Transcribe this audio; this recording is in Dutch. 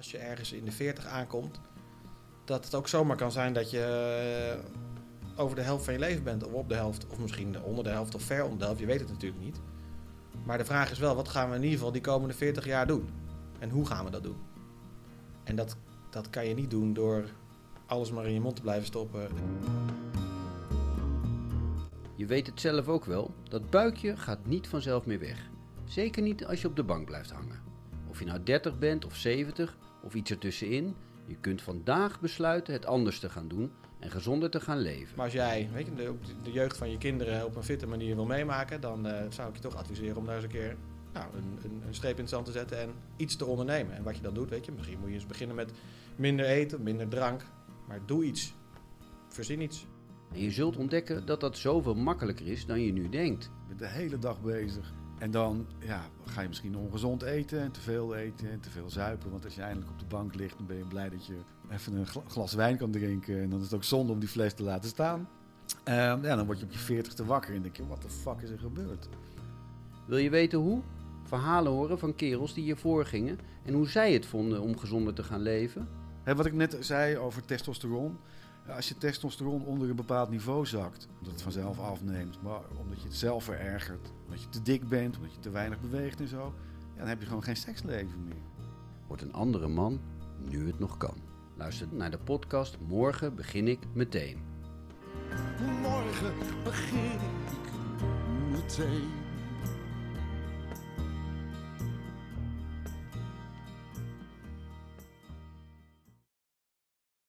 als je ergens in de 40 aankomt, dat het ook zomaar kan zijn dat je eh, over de helft van je leven bent, of op de helft, of misschien onder de helft of ver onder de helft. Je weet het natuurlijk niet. Maar de vraag is wel, wat gaan we in ieder geval die komende 40 jaar doen? En hoe gaan we dat doen? En dat, dat kan je niet doen door alles maar in je mond te blijven stoppen. Je weet het zelf ook wel, dat buikje gaat niet vanzelf meer weg. Zeker niet als je op de bank blijft hangen. Of je nou 30 bent of 70 of iets ertussenin, je kunt vandaag besluiten het anders te gaan doen en gezonder te gaan leven. Maar als jij weet je, de, de jeugd van je kinderen op een fitte manier wil meemaken, dan uh, zou ik je toch adviseren om daar eens een keer nou, een, een, een, streep in het zand te zetten en iets te ondernemen. En wat je dan doet, weet je, misschien moet je eens beginnen met minder eten, minder drank, maar doe iets. Verzin iets. En je zult ontdekken dat dat zoveel makkelijker is dan je nu denkt. Je bent de hele dag bezig. En dan ja, ga je misschien ongezond eten en te veel eten en te veel zuipen. Want als je eindelijk op de bank ligt, dan ben je blij dat je even een glas wijn kan drinken. En dan is het ook zonde om die fles te laten staan. Uh, ja, dan word je op je veertigste wakker en denk je, wat de fuck is er gebeurd? Wil je weten hoe? Verhalen horen van kerels die hiervoor gingen en hoe zij het vonden om gezonder te gaan leven? wat ik net zei over testosteron. Als je testosteron onder een bepaald niveau zakt, dat het vanzelf afneemt, maar omdat je het zelf verergert, omdat je te dik bent, omdat je te weinig beweegt en zo, ja, dan heb je gewoon geen seksleven meer. Wordt een andere man nu het nog kan. Luister naar de podcast Morgen begin ik meteen. Morgen begin ik meteen.